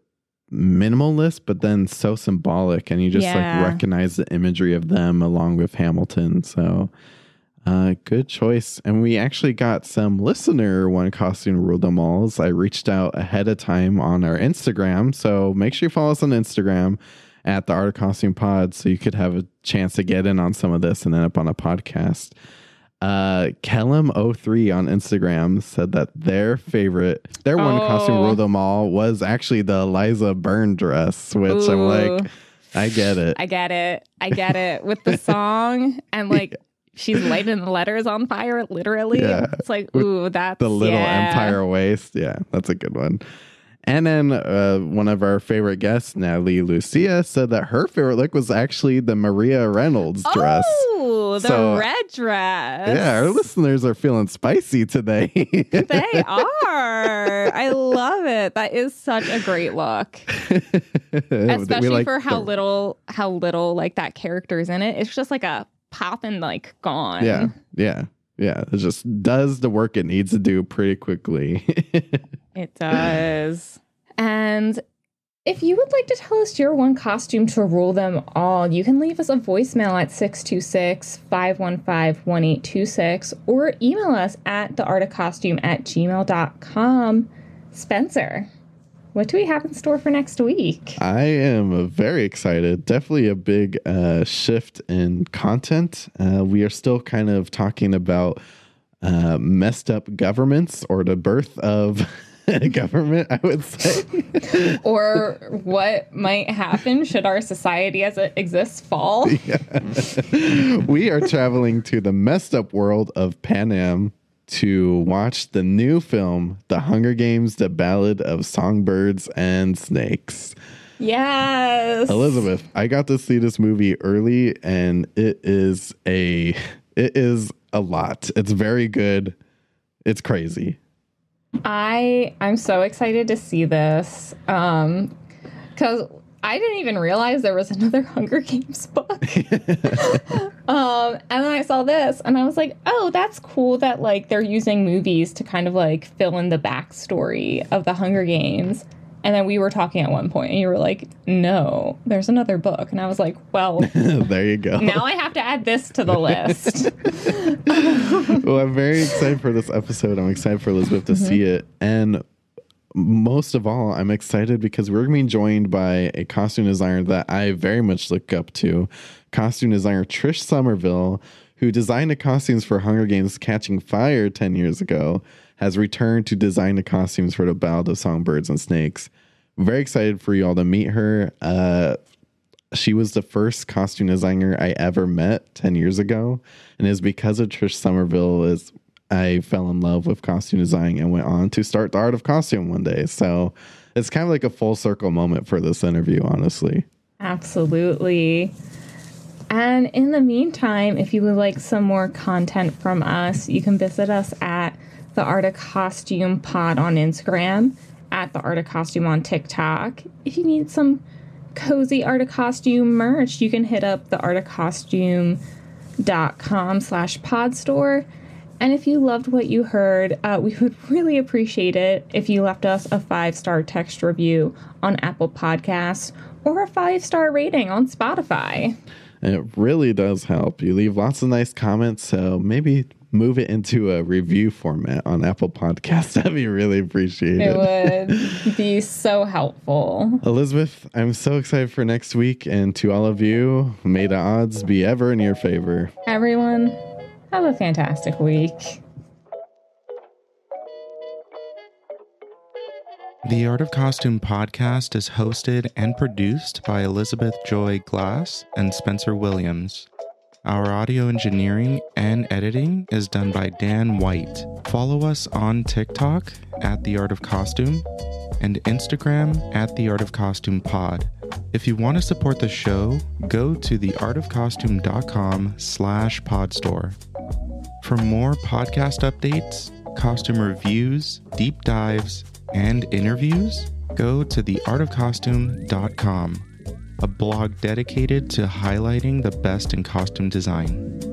minimalist, but then so symbolic, and you just Yeah. like recognize the imagery of them along with Hamilton. So, uh, good choice. And we actually got some listener one costume rule them alls. I reached out ahead of time on our Instagram, so make sure you follow us on Instagram at the Art of Costume Pod, so you could have a chance to get in on some of this and end up on a podcast. Uh, Kellum03 on Instagram said that their favorite, their one costume Oh. rule them all was actually the Eliza Burn dress, which I'm like, I get it. I get it. I get it with the song and like she's lighting the letters on fire, literally. Yeah. It's like, ooh, that's the little yeah. empire waist. Yeah, that's a good one. And then uh, one of our favorite guests, Natalie Lucia, said that her favorite look was actually the Maria Reynolds dress. Oh, the So- red dress. Yeah, our listeners are feeling spicy today. They are. I love it. That is such a great look. Especially like for how the- little how little like that character is in it. It's just like a pop and like gone. Yeah, yeah, yeah. It just does the work it needs to do pretty quickly. It does. and if you would like to tell us your one costume to rule them all, you can leave us a voicemail at 626 515 1826 or email us at theartofcostume at gmail.com. Spencer, what do we have in store for next week? I am very excited. Definitely a big uh, shift in content. Uh, we are still kind of talking about uh, messed up governments or the birth of a government, I would say. or what might happen should our society as it exists fall? we are traveling to the messed up world of Panem to watch the new film, The Hunger Games, The Ballad of Songbirds and Snakes. Yes. Elizabeth, I got to see this movie early and it is a it is a lot. It's very good. It's crazy. I I'm so excited to see this. Um cuz I didn't even realize there was another Hunger Games book. um and then I saw this and I was like, "Oh, that's cool that like they're using movies to kind of like fill in the backstory of the Hunger Games." And then we were talking at one point and you were like, "No, there's another book." And I was like, "Well, there you go. now I have to add this to the list." well, I'm very excited for this episode. I'm excited for Elizabeth to see it. And most of all, I'm excited because we're being joined by a costume designer that I very much look up to. Costume designer Trish Summerville, who designed the costumes for Hunger Games Catching Fire 10 years ago, has returned to design the costumes for the Ballad of Songbirds and Snakes. Very excited for you all to meet her. Uh, she was the first costume designer I ever met 10 years ago. And it's because of Trish Summerville is I fell in love with costume design and went on to start the art of costume one day. So it's kind of like a full circle moment for this interview, honestly. Absolutely. And in the meantime, if you would like some more content from us, you can visit us at the Art of Costume Pod on Instagram, at the Art of Costume on TikTok. If you need some cozy Art of Costume merch, you can hit up the artofcostume.com slash pod store. And if you loved what you heard, uh, we would really appreciate it if you left us a five star text review on Apple Podcasts or a five star rating on Spotify. It really does help. You leave lots of nice comments. So maybe move it into a review format on Apple Podcasts. That'd be really appreciated. It would be so helpful. Elizabeth, I'm so excited for next week. And to all of you, may the odds be ever in your favor. Everyone, have a fantastic week. The Art of Costume podcast is hosted and produced by Elizabeth Joy Glass and Spencer Williams. Our audio engineering and editing is done by Dan White. Follow us on TikTok at The Art of Costume and Instagram at The Art of Costume Pod. If you want to support the show, go to theartofcostume.com slash podstore. For more podcast updates, costume reviews, deep dives, and interviews, go to theartofcostume.com. a blog dedicated to highlighting the best in costume design.